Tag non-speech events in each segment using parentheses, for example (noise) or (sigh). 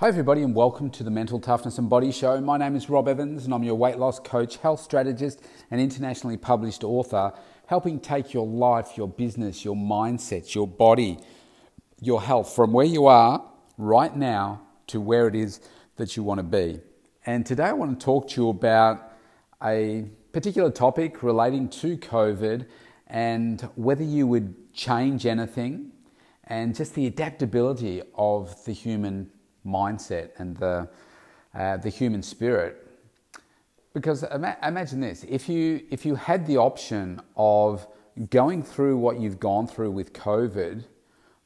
Hi, everybody, and welcome to the Mental Toughness and Body Show. My name is Rob Evans, and I'm your weight loss coach, health strategist, and internationally published author, helping take your life, your business, your mindset, your body, your health from where you are right now to where it is that you want to be. And today I want to talk to you about a particular topic relating to COVID and whether you would change anything and just the adaptability of the human mindset and the, uh, the human spirit. Because ima- imagine this if you, if you had the option of going through what you've gone through with COVID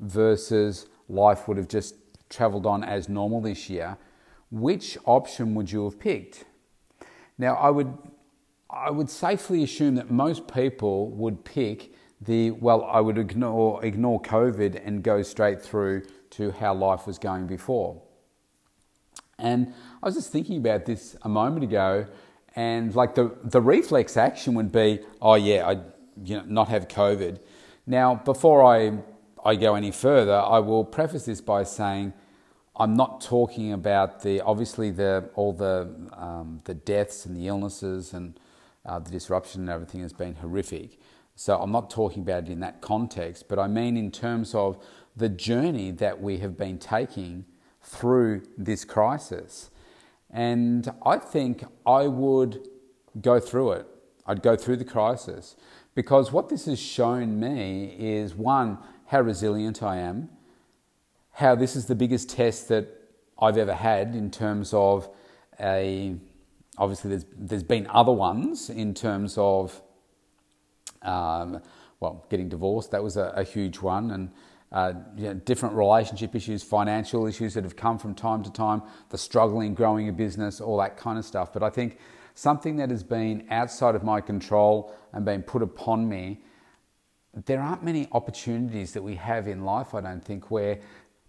versus life would have just traveled on as normal this year, which option would you have picked? Now, I would, I would safely assume that most people would pick the, well, I would ignore, ignore COVID and go straight through to how life was going before. And I was just thinking about this a moment ago, and like the, the reflex action would be, oh yeah, I you know not have COVID. Now, before I I go any further, I will preface this by saying I'm not talking about the obviously the all the um, the deaths and the illnesses and uh, the disruption and everything has been horrific. So I'm not talking about it in that context, but I mean in terms of the journey that we have been taking through this crisis. And I think I would go through it. I'd go through the crisis because what this has shown me is one, how resilient I am, how this is the biggest test that I've ever had in terms of a. Obviously, there's, there's been other ones in terms of, um, well, getting divorced. That was a, a huge one. And uh, you know, different relationship issues, financial issues that have come from time to time, the struggling, growing a business, all that kind of stuff. But I think something that has been outside of my control and been put upon me, there aren't many opportunities that we have in life, I don't think, where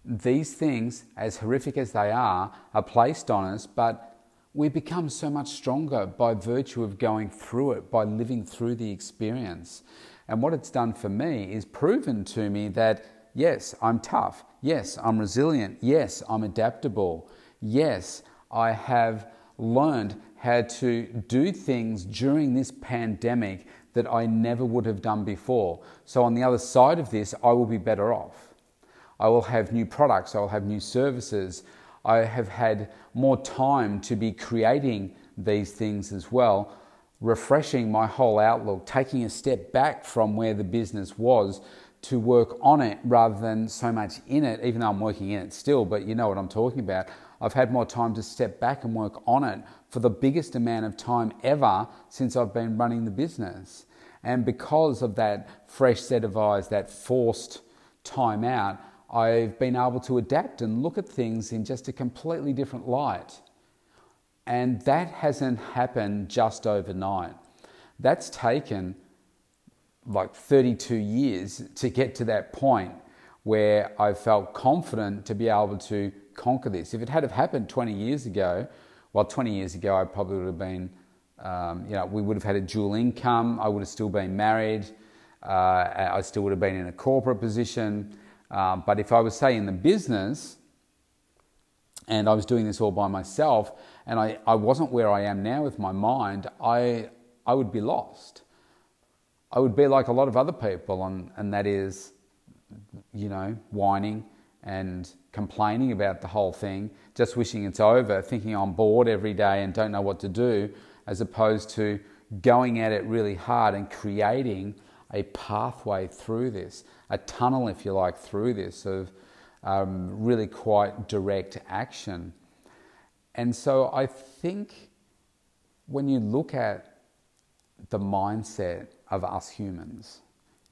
these things, as horrific as they are, are placed on us, but we become so much stronger by virtue of going through it, by living through the experience. And what it's done for me is proven to me that Yes, I'm tough. Yes, I'm resilient. Yes, I'm adaptable. Yes, I have learned how to do things during this pandemic that I never would have done before. So, on the other side of this, I will be better off. I will have new products, I will have new services. I have had more time to be creating these things as well, refreshing my whole outlook, taking a step back from where the business was to work on it rather than so much in it, even though I'm working in it still, but you know what I'm talking about. I've had more time to step back and work on it for the biggest amount of time ever since I've been running the business. And because of that fresh set of eyes, that forced time out, I've been able to adapt and look at things in just a completely different light. And that hasn't happened just overnight. That's taken like 32 years to get to that point where I felt confident to be able to conquer this. If it had have happened 20 years ago, well, 20 years ago, I probably would have been, um, you know, we would have had a dual income. I would have still been married. Uh, I still would have been in a corporate position. Um, but if I was, say, in the business and I was doing this all by myself and I, I wasn't where I am now with my mind, I, I would be lost. I would be like a lot of other people, and, and that is, you know, whining and complaining about the whole thing, just wishing it's over, thinking I'm bored every day and don't know what to do, as opposed to going at it really hard and creating a pathway through this, a tunnel, if you like, through this of um, really quite direct action. And so I think when you look at the mindset of us humans.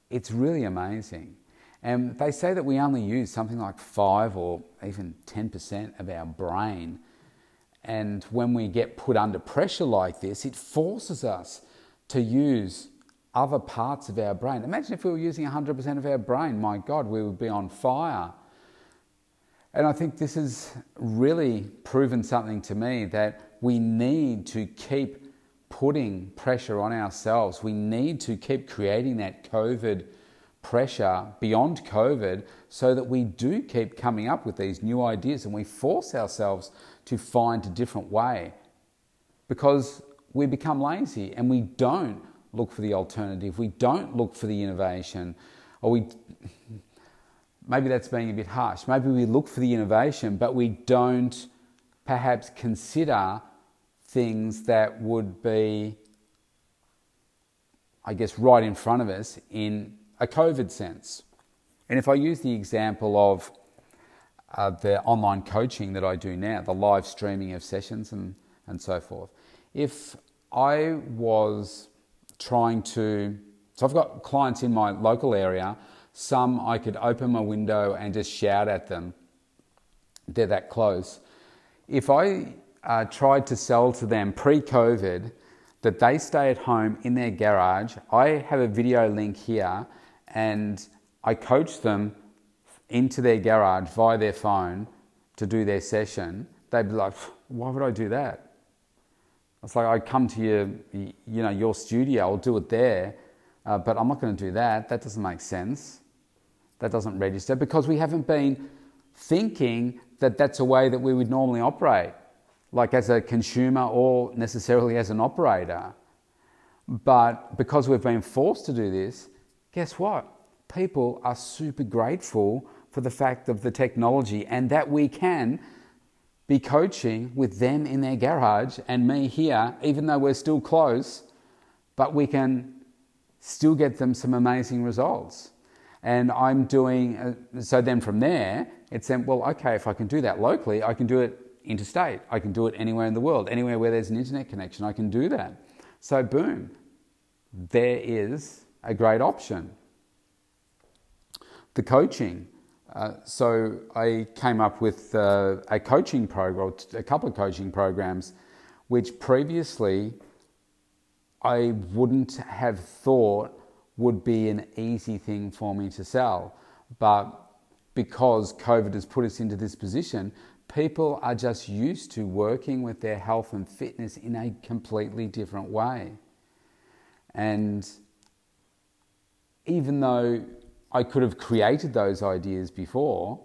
It's really amazing. And they say that we only use something like 5 or even 10% of our brain. And when we get put under pressure like this, it forces us to use other parts of our brain. Imagine if we were using 100% of our brain. My God, we would be on fire. And I think this has really proven something to me that we need to keep putting pressure on ourselves. We need to keep creating that COVID pressure beyond COVID so that we do keep coming up with these new ideas and we force ourselves to find a different way because we become lazy and we don't look for the alternative, we don't look for the innovation, or we maybe that's being a bit harsh. Maybe we look for the innovation, but we don't perhaps consider things that would be, I guess, right in front of us in a COVID sense. And if I use the example of uh, the online coaching that I do now, the live streaming of sessions and, and so forth, if I was trying to, so I've got clients in my local area some I could open my window and just shout at them. They're that close. If I uh, tried to sell to them pre COVID that they stay at home in their garage, I have a video link here and I coach them into their garage via their phone to do their session, they'd be like, why would I do that? It's like I come to your, you know, your studio, I'll do it there, uh, but I'm not going to do that. That doesn't make sense that doesn't register because we haven't been thinking that that's a way that we would normally operate, like as a consumer or necessarily as an operator. But because we've been forced to do this, guess what? People are super grateful for the fact of the technology and that we can be coaching with them in their garage and me here, even though we're still close, but we can still get them some amazing results. And I'm doing, uh, so then from there, it's then, well, okay, if I can do that locally, I can do it interstate. I can do it anywhere in the world, anywhere where there's an internet connection, I can do that. So, boom, there is a great option. The coaching. Uh, so, I came up with uh, a coaching program, a couple of coaching programs, which previously I wouldn't have thought would be an easy thing for me to sell. But because COVID has put us into this position, people are just used to working with their health and fitness in a completely different way. And even though I could have created those ideas before,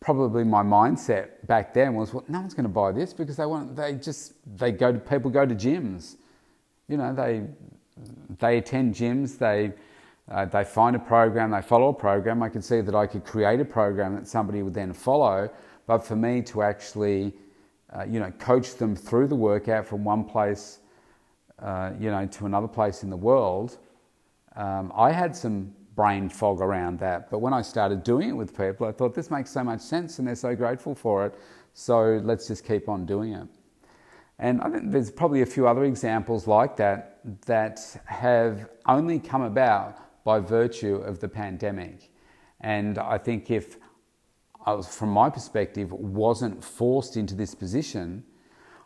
probably my mindset back then was, well, no one's going to buy this because they want, they just, they go to, people go to gyms. You know, they, they attend gyms, they, uh, they find a program, they follow a program. I can see that I could create a program that somebody would then follow, but for me to actually, uh, you know, coach them through the workout from one place, uh, you know, to another place in the world, um, I had some brain fog around that. But when I started doing it with people, I thought this makes so much sense and they're so grateful for it. So let's just keep on doing it. And I think there's probably a few other examples like that that have only come about by virtue of the pandemic. And I think if I was, from my perspective, wasn't forced into this position,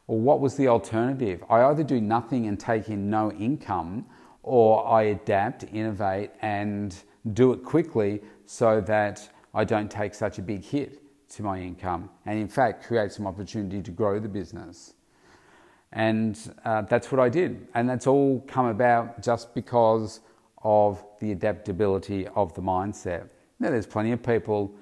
well, what was the alternative? I either do nothing and take in no income, or I adapt, innovate, and do it quickly so that I don't take such a big hit to my income, and in fact, create some opportunity to grow the business. And uh, that's what I did. And that's all come about just because of the adaptability of the mindset. Now, there's plenty of people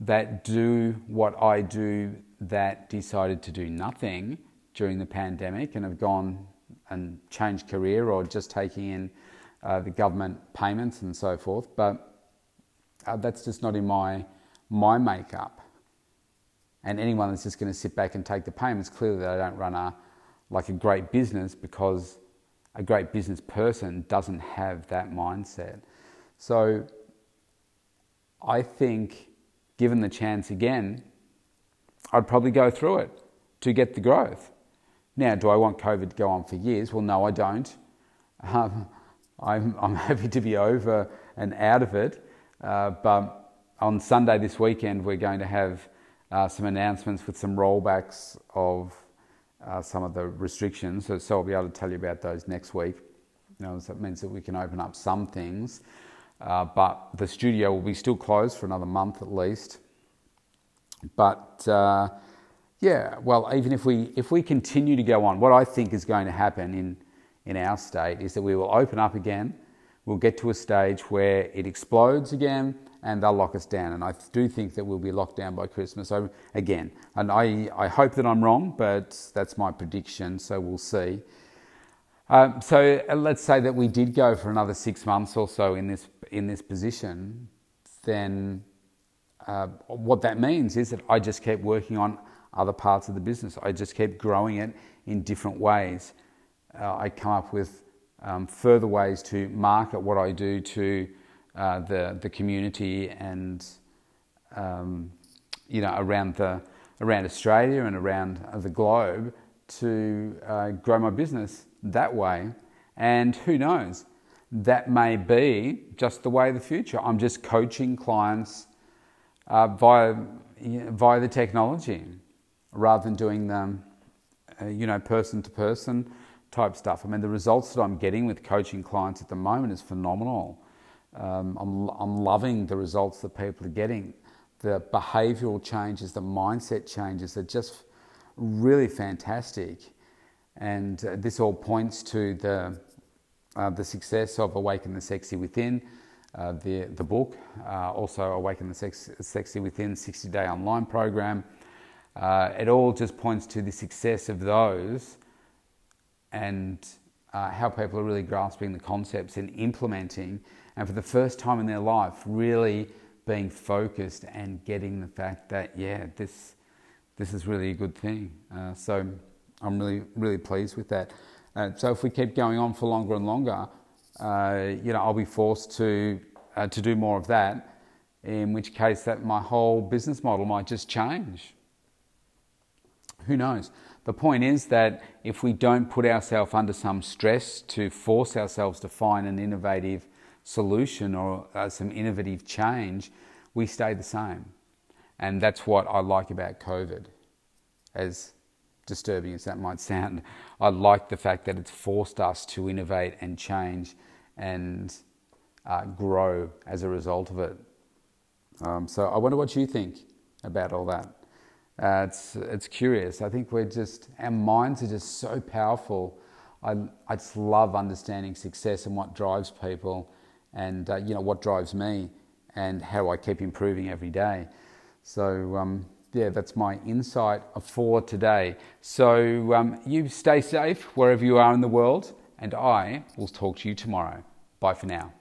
that do what I do that decided to do nothing during the pandemic and have gone and changed career or just taking in uh, the government payments and so forth. But uh, that's just not in my, my makeup. And anyone that's just going to sit back and take the payments, clearly they don't run a like a great business because a great business person doesn't have that mindset. So I think, given the chance again, I'd probably go through it to get the growth. Now, do I want COVID to go on for years? Well, no, I don't. Um, I'm, I'm, (laughs) happy to be over and out of it. Uh, but on Sunday this weekend, we're going to have uh, some announcements with some rollbacks of uh, some of the restrictions. So, so, I'll be able to tell you about those next week. You know, so it means that we can open up some things, uh, but the studio will be still closed for another month at least. But uh, yeah, well, even if we if we continue to go on, what I think is going to happen in in our state is that we will open up again. we'll get to a stage where it explodes again and they'll lock us down. And I do think that we'll be locked down by Christmas. So again, and I, I hope that I'm wrong, but that's my prediction. So we'll see. Um, so uh, let's say that we did go for another six months or so in this in this position, then uh, what that means is that I just keep working on other parts of the business. I just keep growing it in different ways. Uh, I come up with um, further ways to market what I do to uh, the the community and um, you know around the around Australia and around the globe to uh, grow my business that way. And who knows, that may be just the way of the future. I'm just coaching clients uh, via, via the technology rather than doing the uh, you know, person to person type stuff. I mean, the results that I'm getting with coaching clients at the moment is phenomenal. Um, I'm, I'm loving the results that people are getting. The behavioral changes, the mindset changes are just really fantastic. And uh, this all points to the, uh, the success of Awaken the Sexy Within, uh, the, the book, uh, also Awaken the Sex, Sexy Within 60 day online program. Uh, it all just points to the success of those and uh, how people are really grasping the concepts and implementing, and for the first time in their life, really being focused and getting the fact that, yeah, this, this is really a good thing. so, I'm really, really pleased with that. Uh, so if we keep going on for longer and longer, uh, you know, I'll be forced to uh, to do more of that. In which case, that my whole business model might just change. Who knows? The point is that if we don't put ourselves under some stress to force ourselves to find an innovative solution or uh, some innovative change, we stay the same. And that's what I like about COVID. As disturbing as that might sound, I like the fact that it's forced us to innovate and change and uh, grow as a result of it. Um, so I wonder what you think about all that. Uh, it's, it's curious. I think we're just, our minds are just so powerful. I, I just love understanding success and what drives people and, uh, you know, what drives me and how I keep improving every day. So, um, yeah, that's my insight for today. So um, you stay safe wherever you are in the world, and I will talk to you tomorrow. Bye for now.